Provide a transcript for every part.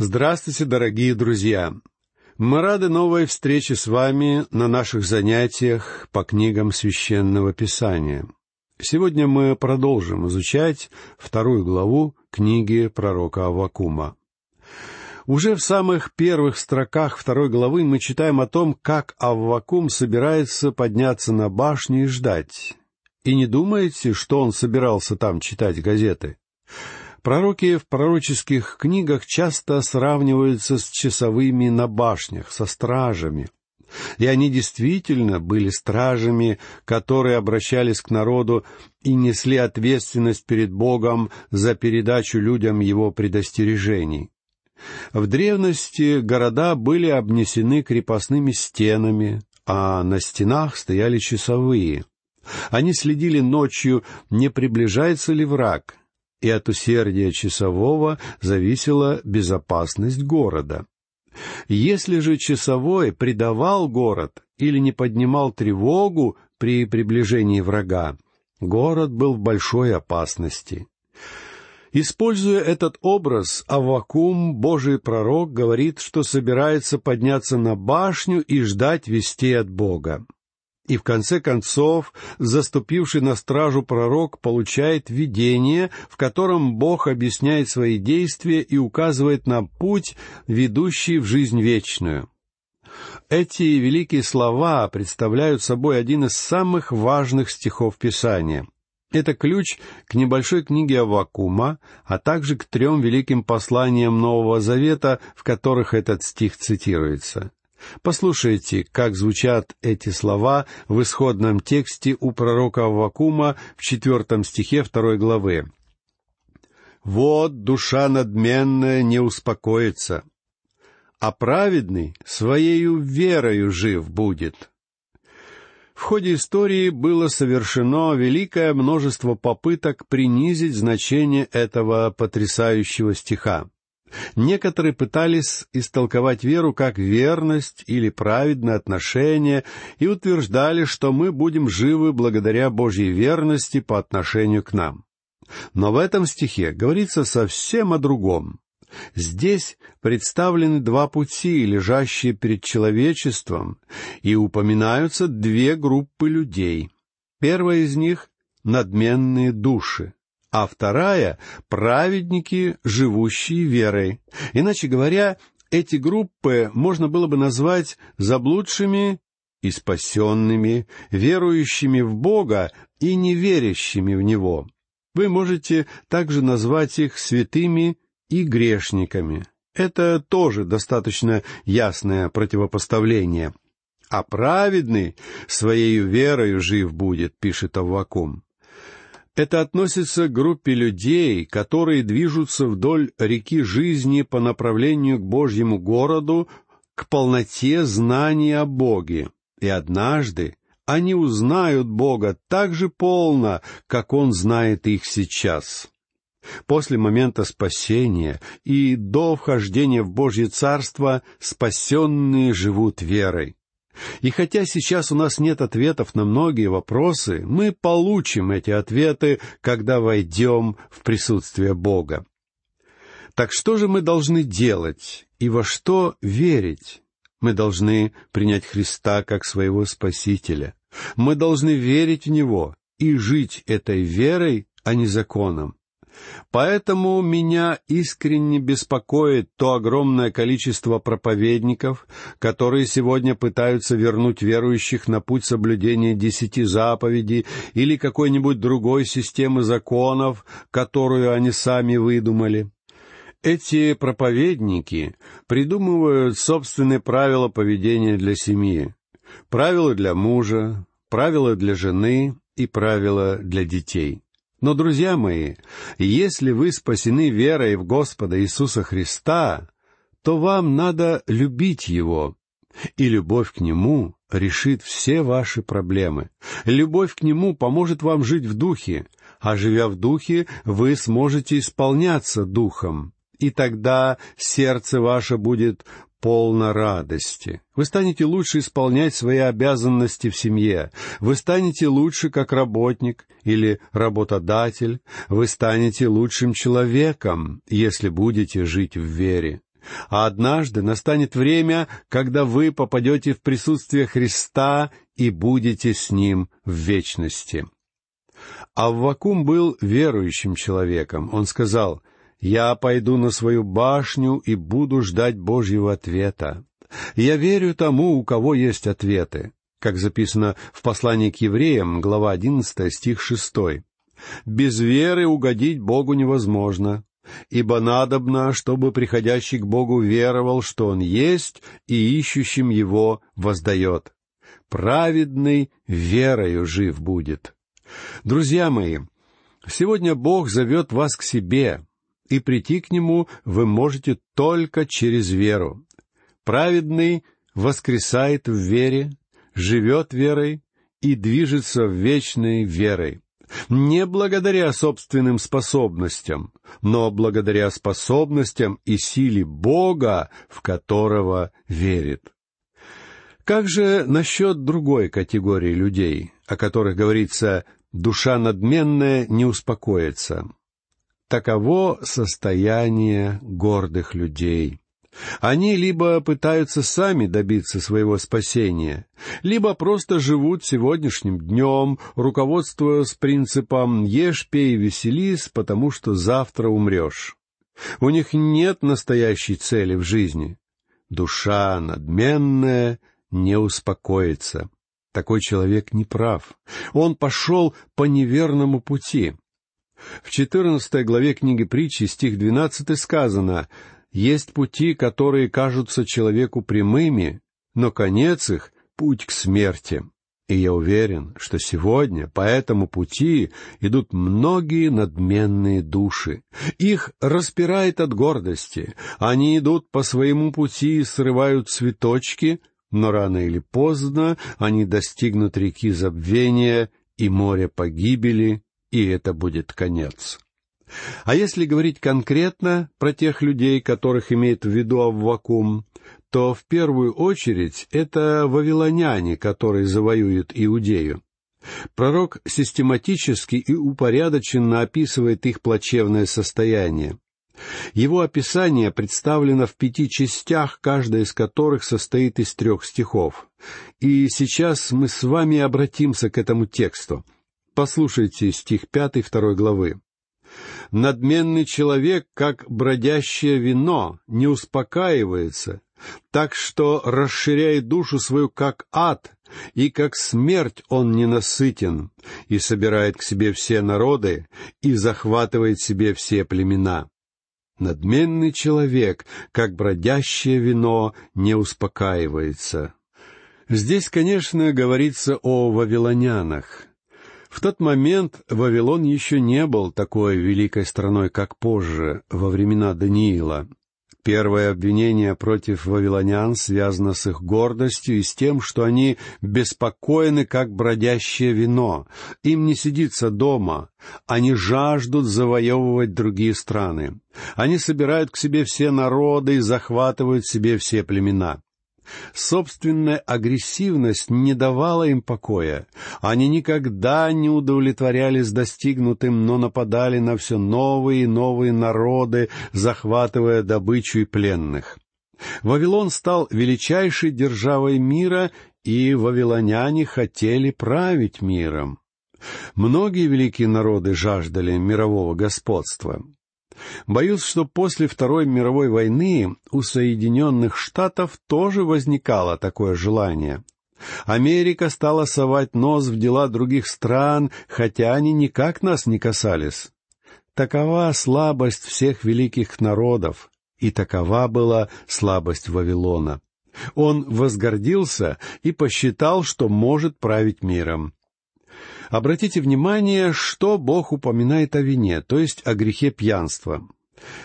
Здравствуйте, дорогие друзья! Мы рады новой встрече с вами на наших занятиях по книгам Священного Писания. Сегодня мы продолжим изучать вторую главу книги пророка Авакума. Уже в самых первых строках второй главы мы читаем о том, как Аввакум собирается подняться на башню и ждать. И не думаете, что он собирался там читать газеты? Пророки в пророческих книгах часто сравниваются с часовыми на башнях, со стражами. И они действительно были стражами, которые обращались к народу и несли ответственность перед Богом за передачу людям его предостережений. В древности города были обнесены крепостными стенами, а на стенах стояли часовые. Они следили ночью, не приближается ли враг, и от усердия часового зависела безопасность города. Если же часовой предавал город или не поднимал тревогу при приближении врага, город был в большой опасности. Используя этот образ, Аввакум, Божий пророк, говорит, что собирается подняться на башню и ждать вестей от Бога. И в конце концов, заступивший на стражу пророк получает видение, в котором Бог объясняет свои действия и указывает на путь, ведущий в жизнь вечную. Эти великие слова представляют собой один из самых важных стихов Писания. Это ключ к небольшой книге Авакума, а также к трем великим посланиям Нового Завета, в которых этот стих цитируется. Послушайте, как звучат эти слова в исходном тексте у пророка Аввакума в четвертом стихе второй главы. «Вот душа надменная не успокоится, а праведный своею верою жив будет». В ходе истории было совершено великое множество попыток принизить значение этого потрясающего стиха. Некоторые пытались истолковать веру как верность или праведное отношение и утверждали, что мы будем живы благодаря Божьей верности по отношению к нам. Но в этом стихе говорится совсем о другом. Здесь представлены два пути, лежащие перед человечеством, и упоминаются две группы людей. Первая из них — надменные души, а вторая — праведники, живущие верой. Иначе говоря, эти группы можно было бы назвать заблудшими и спасенными, верующими в Бога и неверящими в Него. Вы можете также назвать их святыми и грешниками. Это тоже достаточно ясное противопоставление. А праведный своей верою жив будет, пишет Аввакум. Это относится к группе людей, которые движутся вдоль реки жизни по направлению к Божьему городу, к полноте знания о Боге. И однажды они узнают Бога так же полно, как Он знает их сейчас. После момента спасения и до вхождения в Божье Царство спасенные живут верой. И хотя сейчас у нас нет ответов на многие вопросы, мы получим эти ответы, когда войдем в присутствие Бога. Так что же мы должны делать и во что верить? Мы должны принять Христа как своего Спасителя. Мы должны верить в Него и жить этой верой, а не законом. Поэтому меня искренне беспокоит то огромное количество проповедников, которые сегодня пытаются вернуть верующих на путь соблюдения десяти заповедей или какой-нибудь другой системы законов, которую они сами выдумали. Эти проповедники придумывают собственные правила поведения для семьи, правила для мужа, правила для жены и правила для детей — но, друзья мои, если вы спасены верой в Господа Иисуса Христа, то вам надо любить Его, и любовь к Нему решит все ваши проблемы. Любовь к Нему поможет вам жить в Духе, а живя в Духе, вы сможете исполняться Духом, и тогда сердце ваше будет полно радости. Вы станете лучше исполнять свои обязанности в семье. Вы станете лучше как работник или работодатель. Вы станете лучшим человеком, если будете жить в вере. а однажды настанет время, когда вы попадете в присутствие Христа и будете с Ним в вечности. Аввакум был верующим человеком. Он сказал, «Я пойду на свою башню и буду ждать Божьего ответа. Я верю тому, у кого есть ответы», как записано в послании к евреям, глава 11, стих 6. «Без веры угодить Богу невозможно, ибо надобно, чтобы приходящий к Богу веровал, что Он есть, и ищущим Его воздает. Праведный верою жив будет». Друзья мои, сегодня Бог зовет вас к себе, и прийти к Нему вы можете только через веру. Праведный воскресает в вере, живет верой и движется вечной верой. Не благодаря собственным способностям, но благодаря способностям и силе Бога, в которого верит. Как же насчет другой категории людей, о которых говорится душа надменная не успокоится. Таково состояние гордых людей. Они либо пытаются сами добиться своего спасения, либо просто живут сегодняшним днем, руководствуясь принципом «ешь, пей, веселись, потому что завтра умрешь». У них нет настоящей цели в жизни. Душа надменная не успокоится. Такой человек не прав. Он пошел по неверному пути. В четырнадцатой главе книги притчи, стих двенадцатый сказано, «Есть пути, которые кажутся человеку прямыми, но конец их — путь к смерти». И я уверен, что сегодня по этому пути идут многие надменные души. Их распирает от гордости. Они идут по своему пути и срывают цветочки, но рано или поздно они достигнут реки забвения и моря погибели, и это будет конец. А если говорить конкретно про тех людей, которых имеет в виду Аввакум, то в первую очередь это вавилоняне, которые завоюют Иудею. Пророк систематически и упорядоченно описывает их плачевное состояние. Его описание представлено в пяти частях, каждая из которых состоит из трех стихов. И сейчас мы с вами обратимся к этому тексту. Послушайте стих пятый второй главы. «Надменный человек, как бродящее вино, не успокаивается, так что расширяет душу свою, как ад, и как смерть он ненасытен, и собирает к себе все народы, и захватывает себе все племена. Надменный человек, как бродящее вино, не успокаивается. Здесь, конечно, говорится о вавилонянах. В тот момент Вавилон еще не был такой великой страной, как позже, во времена Даниила. Первое обвинение против вавилонян связано с их гордостью и с тем, что они беспокойны, как бродящее вино. Им не сидится дома. Они жаждут завоевывать другие страны. Они собирают к себе все народы и захватывают себе все племена. Собственная агрессивность не давала им покоя. Они никогда не удовлетворялись достигнутым, но нападали на все новые и новые народы, захватывая добычу и пленных. Вавилон стал величайшей державой мира, и вавилоняне хотели править миром. Многие великие народы жаждали мирового господства. Боюсь, что после Второй мировой войны у Соединенных Штатов тоже возникало такое желание. Америка стала совать нос в дела других стран, хотя они никак нас не касались. Такова слабость всех великих народов, и такова была слабость Вавилона. Он возгордился и посчитал, что может править миром. Обратите внимание, что Бог упоминает о вине, то есть о грехе пьянства.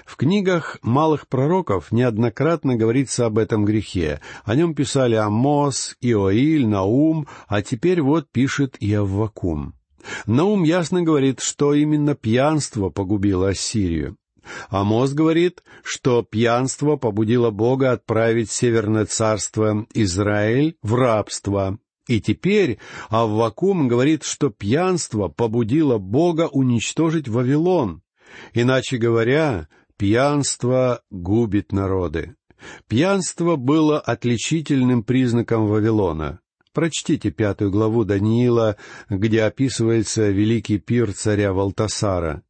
В книгах малых пророков неоднократно говорится об этом грехе. О нем писали Амос, Иоиль, Наум, а теперь вот пишет и Аввакум. Наум ясно говорит, что именно пьянство погубило Ассирию. Амос говорит, что пьянство побудило Бога отправить Северное царство Израиль в рабство, и теперь Аввакум говорит, что пьянство побудило Бога уничтожить Вавилон. Иначе говоря, Пьянство губит народы. Пьянство было отличительным признаком Вавилона. Прочтите пятую главу Даниила, где описывается великий пир царя Валтасара.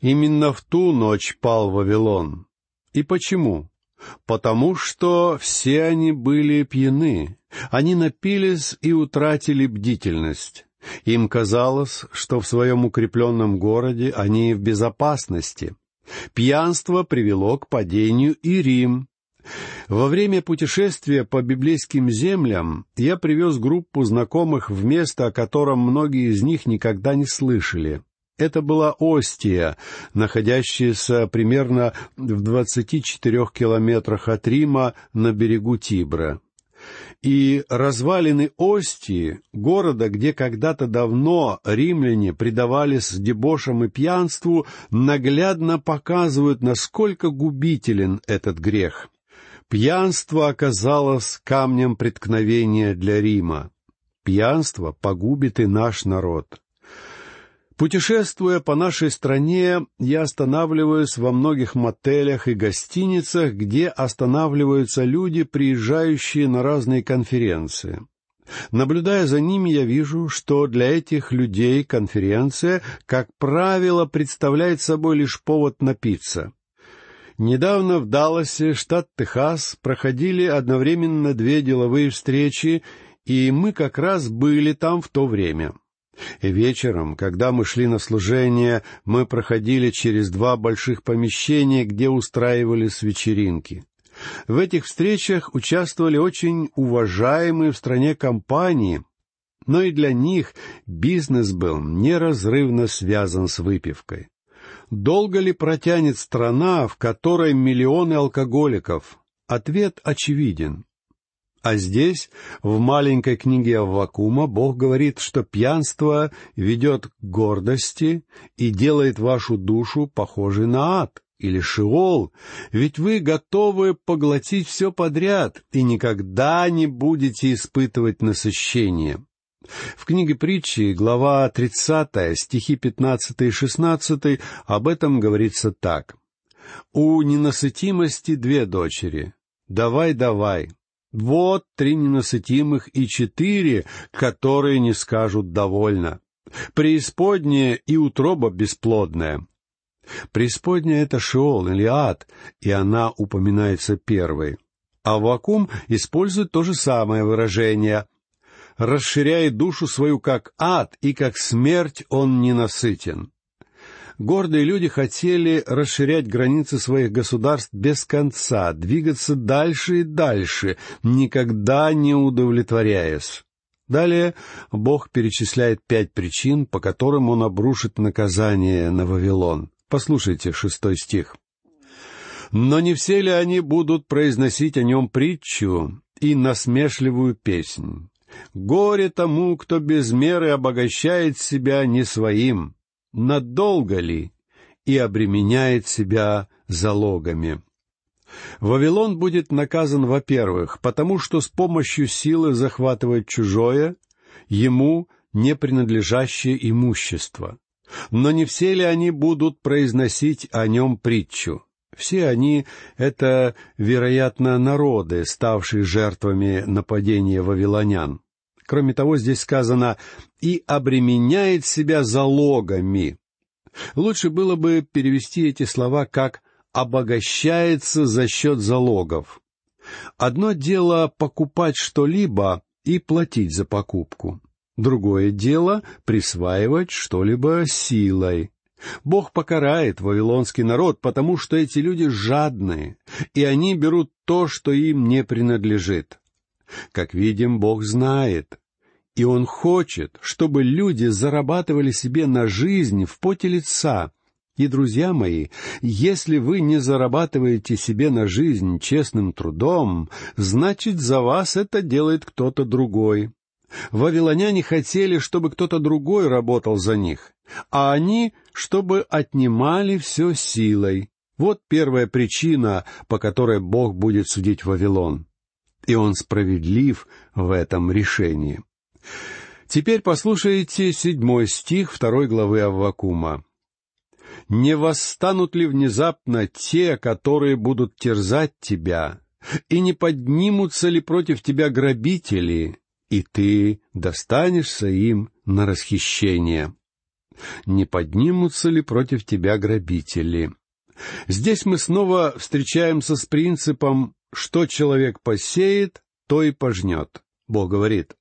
Именно в ту ночь пал Вавилон. И почему? Потому что все они были пьяны. Они напились и утратили бдительность. Им казалось, что в своем укрепленном городе они в безопасности. Пьянство привело к падению и Рим. Во время путешествия по библейским землям я привез группу знакомых в место, о котором многие из них никогда не слышали. Это была Остия, находящаяся примерно в двадцати четырех километрах от Рима на берегу Тибра. И развалины Остии, города, где когда-то давно римляне предавались дебошам и пьянству, наглядно показывают, насколько губителен этот грех. Пьянство оказалось камнем преткновения для Рима. Пьянство погубит и наш народ. Путешествуя по нашей стране, я останавливаюсь во многих мотелях и гостиницах, где останавливаются люди, приезжающие на разные конференции. Наблюдая за ними, я вижу, что для этих людей конференция, как правило, представляет собой лишь повод напиться. Недавно в Далласе, штат Техас, проходили одновременно две деловые встречи, и мы как раз были там в то время. Вечером, когда мы шли на служение, мы проходили через два больших помещения, где устраивались вечеринки. В этих встречах участвовали очень уважаемые в стране компании, но и для них бизнес был неразрывно связан с выпивкой. Долго ли протянет страна, в которой миллионы алкоголиков? Ответ очевиден. А здесь, в маленькой книге Аввакума, Бог говорит, что пьянство ведет к гордости и делает вашу душу похожей на ад или шиол, ведь вы готовы поглотить все подряд и никогда не будете испытывать насыщение. В книге притчи, глава 30, стихи 15 и 16, об этом говорится так. «У ненасытимости две дочери. Давай, давай, вот три ненасытимых и четыре, которые не скажут «довольно». Преисподняя и утроба бесплодная. Преисподняя — это Шиол или ад, и она упоминается первой. А Вакум использует то же самое выражение. Расширяет душу свою как ад, и как смерть он ненасытен. Гордые люди хотели расширять границы своих государств без конца, двигаться дальше и дальше, никогда не удовлетворяясь. Далее Бог перечисляет пять причин, по которым Он обрушит наказание на Вавилон. Послушайте шестой стих. «Но не все ли они будут произносить о нем притчу и насмешливую песнь? Горе тому, кто без меры обогащает себя не своим, надолго ли и обременяет себя залогами. Вавилон будет наказан, во-первых, потому что с помощью силы захватывает чужое, ему не принадлежащее имущество. Но не все ли они будут произносить о нем притчу? Все они — это, вероятно, народы, ставшие жертвами нападения вавилонян. Кроме того, здесь сказано «и обременяет себя залогами». Лучше было бы перевести эти слова как «обогащается за счет залогов». Одно дело покупать что-либо и платить за покупку. Другое дело — присваивать что-либо силой. Бог покарает вавилонский народ, потому что эти люди жадные, и они берут то, что им не принадлежит. Как видим, Бог знает, и Он хочет, чтобы люди зарабатывали себе на жизнь в поте лица. И, друзья мои, если вы не зарабатываете себе на жизнь честным трудом, значит, за вас это делает кто-то другой. Вавилоняне хотели, чтобы кто-то другой работал за них, а они, чтобы отнимали все силой. Вот первая причина, по которой Бог будет судить Вавилон. И Он справедлив в этом решении. Теперь послушайте седьмой стих второй главы Аввакума. Не восстанут ли внезапно те, которые будут терзать тебя, и не поднимутся ли против тебя грабители, и ты достанешься им на расхищение? Не поднимутся ли против тебя грабители? Здесь мы снова встречаемся с принципом «что человек посеет, то и пожнет». Бог говорит,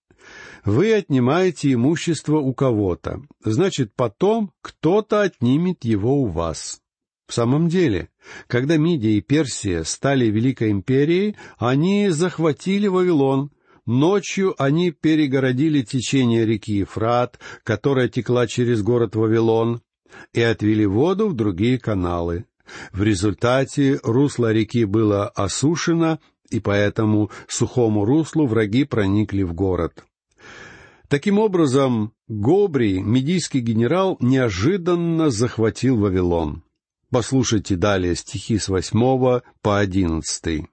вы отнимаете имущество у кого-то, значит, потом кто-то отнимет его у вас. В самом деле, когда Мидия и Персия стали Великой империей, они захватили Вавилон. Ночью они перегородили течение реки Ефрат, которая текла через город Вавилон, и отвели воду в другие каналы. В результате русло реки было осушено, и поэтому сухому руслу враги проникли в город. Таким образом, Гобри, медийский генерал, неожиданно захватил Вавилон. Послушайте далее стихи с восьмого по одиннадцатый.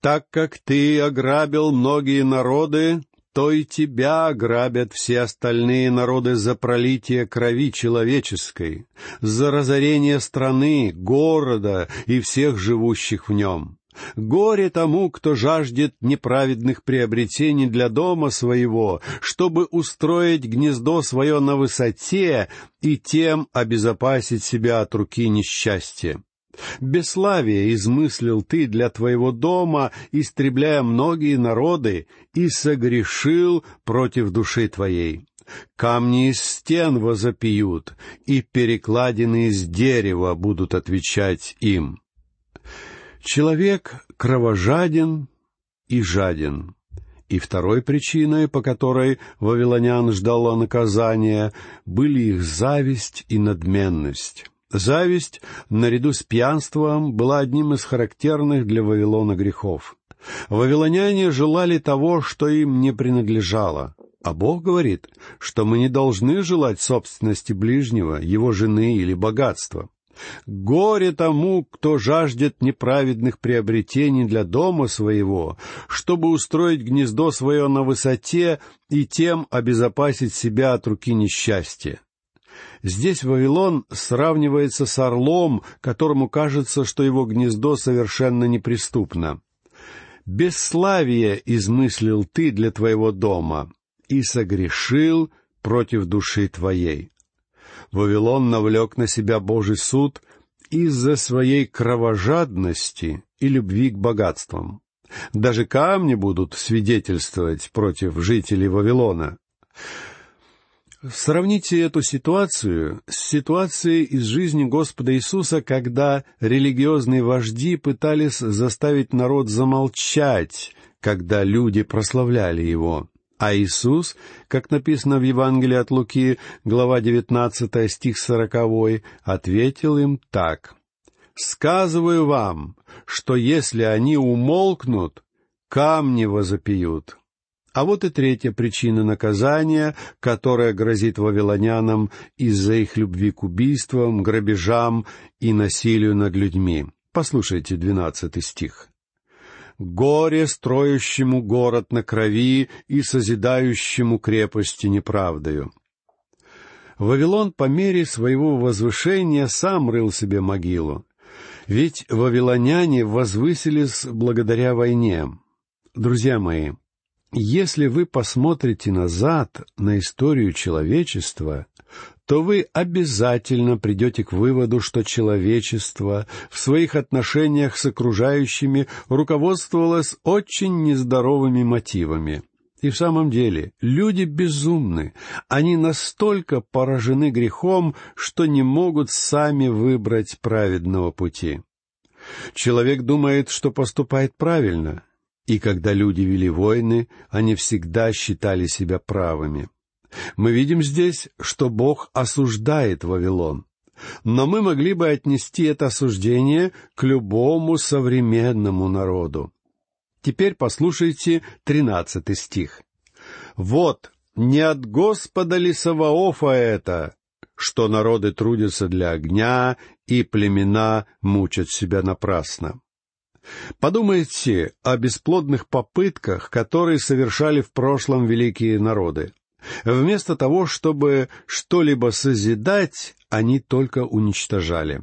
«Так как ты ограбил многие народы, то и тебя ограбят все остальные народы за пролитие крови человеческой, за разорение страны, города и всех живущих в нем. Горе тому, кто жаждет неправедных приобретений для дома своего, чтобы устроить гнездо свое на высоте и тем обезопасить себя от руки несчастья. Бесславие измыслил ты для твоего дома, истребляя многие народы, и согрешил против души твоей. Камни из стен возопьют, и перекладины из дерева будут отвечать им. Человек кровожаден и жаден. И второй причиной, по которой вавилонян ждало наказания, были их зависть и надменность. Зависть, наряду с пьянством, была одним из характерных для Вавилона грехов. Вавилоняне желали того, что им не принадлежало, а Бог говорит, что мы не должны желать собственности ближнего, его жены или богатства. Горе тому, кто жаждет неправедных приобретений для дома своего, чтобы устроить гнездо свое на высоте и тем обезопасить себя от руки несчастья. Здесь Вавилон сравнивается с орлом, которому кажется, что его гнездо совершенно неприступно. «Бесславие измыслил ты для твоего дома и согрешил против души твоей». Вавилон навлек на себя Божий суд из-за своей кровожадности и любви к богатствам. Даже камни будут свидетельствовать против жителей Вавилона. Сравните эту ситуацию с ситуацией из жизни Господа Иисуса, когда религиозные вожди пытались заставить народ замолчать, когда люди прославляли Его. А Иисус, как написано в Евангелии от Луки, глава 19, стих 40, ответил им так. «Сказываю вам, что если они умолкнут, камни возопьют». А вот и третья причина наказания, которая грозит вавилонянам из-за их любви к убийствам, грабежам и насилию над людьми. Послушайте двенадцатый стих. Горе строящему город на крови и созидающему крепости неправдою. Вавилон по мере своего возвышения сам рыл себе могилу. Ведь вавилоняне возвысились благодаря войне. Друзья мои, если вы посмотрите назад на историю человечества, то вы обязательно придете к выводу, что человечество в своих отношениях с окружающими руководствовалось очень нездоровыми мотивами. И в самом деле, люди безумны, они настолько поражены грехом, что не могут сами выбрать праведного пути. Человек думает, что поступает правильно, и когда люди вели войны, они всегда считали себя правыми. Мы видим здесь, что Бог осуждает Вавилон. Но мы могли бы отнести это осуждение к любому современному народу. Теперь послушайте тринадцатый стих. «Вот, не от Господа ли Саваофа это, что народы трудятся для огня, и племена мучат себя напрасно». Подумайте о бесплодных попытках, которые совершали в прошлом великие народы. Вместо того, чтобы что-либо созидать, они только уничтожали.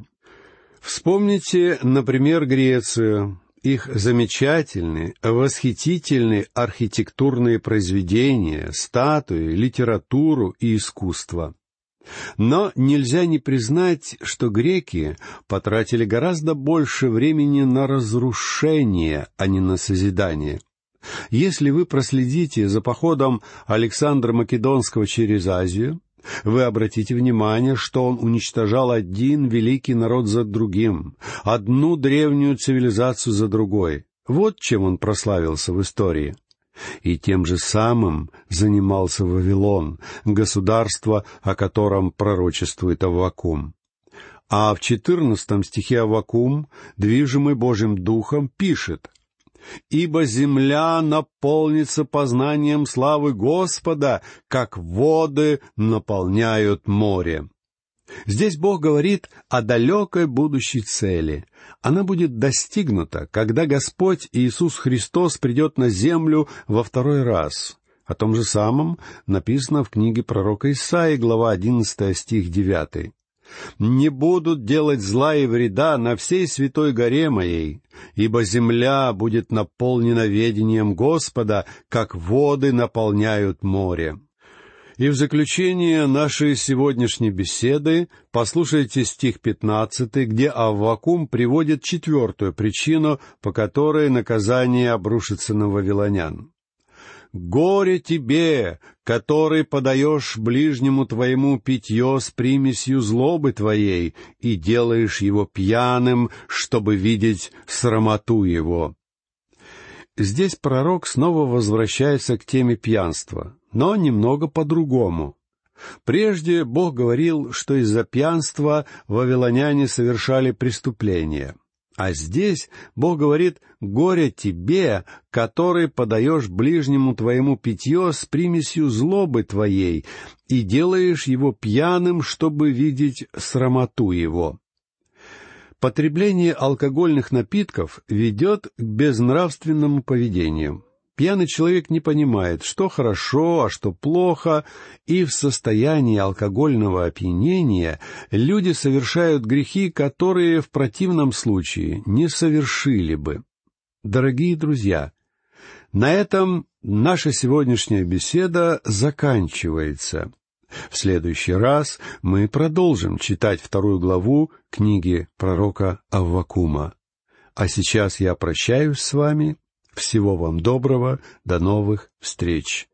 Вспомните, например, Грецию, их замечательные, восхитительные архитектурные произведения, статуи, литературу и искусство. Но нельзя не признать, что греки потратили гораздо больше времени на разрушение, а не на созидание. Если вы проследите за походом Александра Македонского через Азию, вы обратите внимание, что он уничтожал один великий народ за другим, одну древнюю цивилизацию за другой. Вот чем он прославился в истории. И тем же самым занимался Вавилон, государство, о котором пророчествует Аввакум. А в четырнадцатом стихе Аввакум, движимый Божьим Духом, пишет ибо земля наполнится познанием славы Господа, как воды наполняют море. Здесь Бог говорит о далекой будущей цели. Она будет достигнута, когда Господь Иисус Христос придет на землю во второй раз. О том же самом написано в книге пророка Исаии, глава 11, стих 9 не будут делать зла и вреда на всей святой горе моей, ибо земля будет наполнена ведением Господа, как воды наполняют море». И в заключение нашей сегодняшней беседы послушайте стих пятнадцатый, где Аввакум приводит четвертую причину, по которой наказание обрушится на вавилонян. Горе тебе, который подаешь ближнему твоему питье с примесью злобы твоей и делаешь его пьяным, чтобы видеть срамоту его. Здесь пророк снова возвращается к теме пьянства, но немного по-другому. Прежде Бог говорил, что из-за пьянства вавилоняне совершали преступления — а здесь Бог говорит «Горе тебе, который подаешь ближнему твоему питье с примесью злобы твоей и делаешь его пьяным, чтобы видеть срамоту его». Потребление алкогольных напитков ведет к безнравственному поведению — Пьяный человек не понимает, что хорошо, а что плохо, и в состоянии алкогольного опьянения люди совершают грехи, которые в противном случае не совершили бы. Дорогие друзья, на этом наша сегодняшняя беседа заканчивается. В следующий раз мы продолжим читать вторую главу книги пророка Аввакума. А сейчас я прощаюсь с вами всего вам доброго, до новых встреч.